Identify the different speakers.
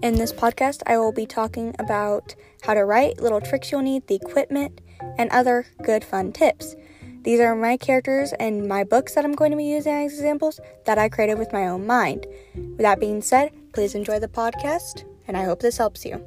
Speaker 1: In this podcast, I will be talking about how to write, little tricks you'll need, the equipment, and other good fun tips. These are my characters and my books that I'm going to be using as examples that I created with my own mind. With that being said, please enjoy the podcast, and I hope this helps you.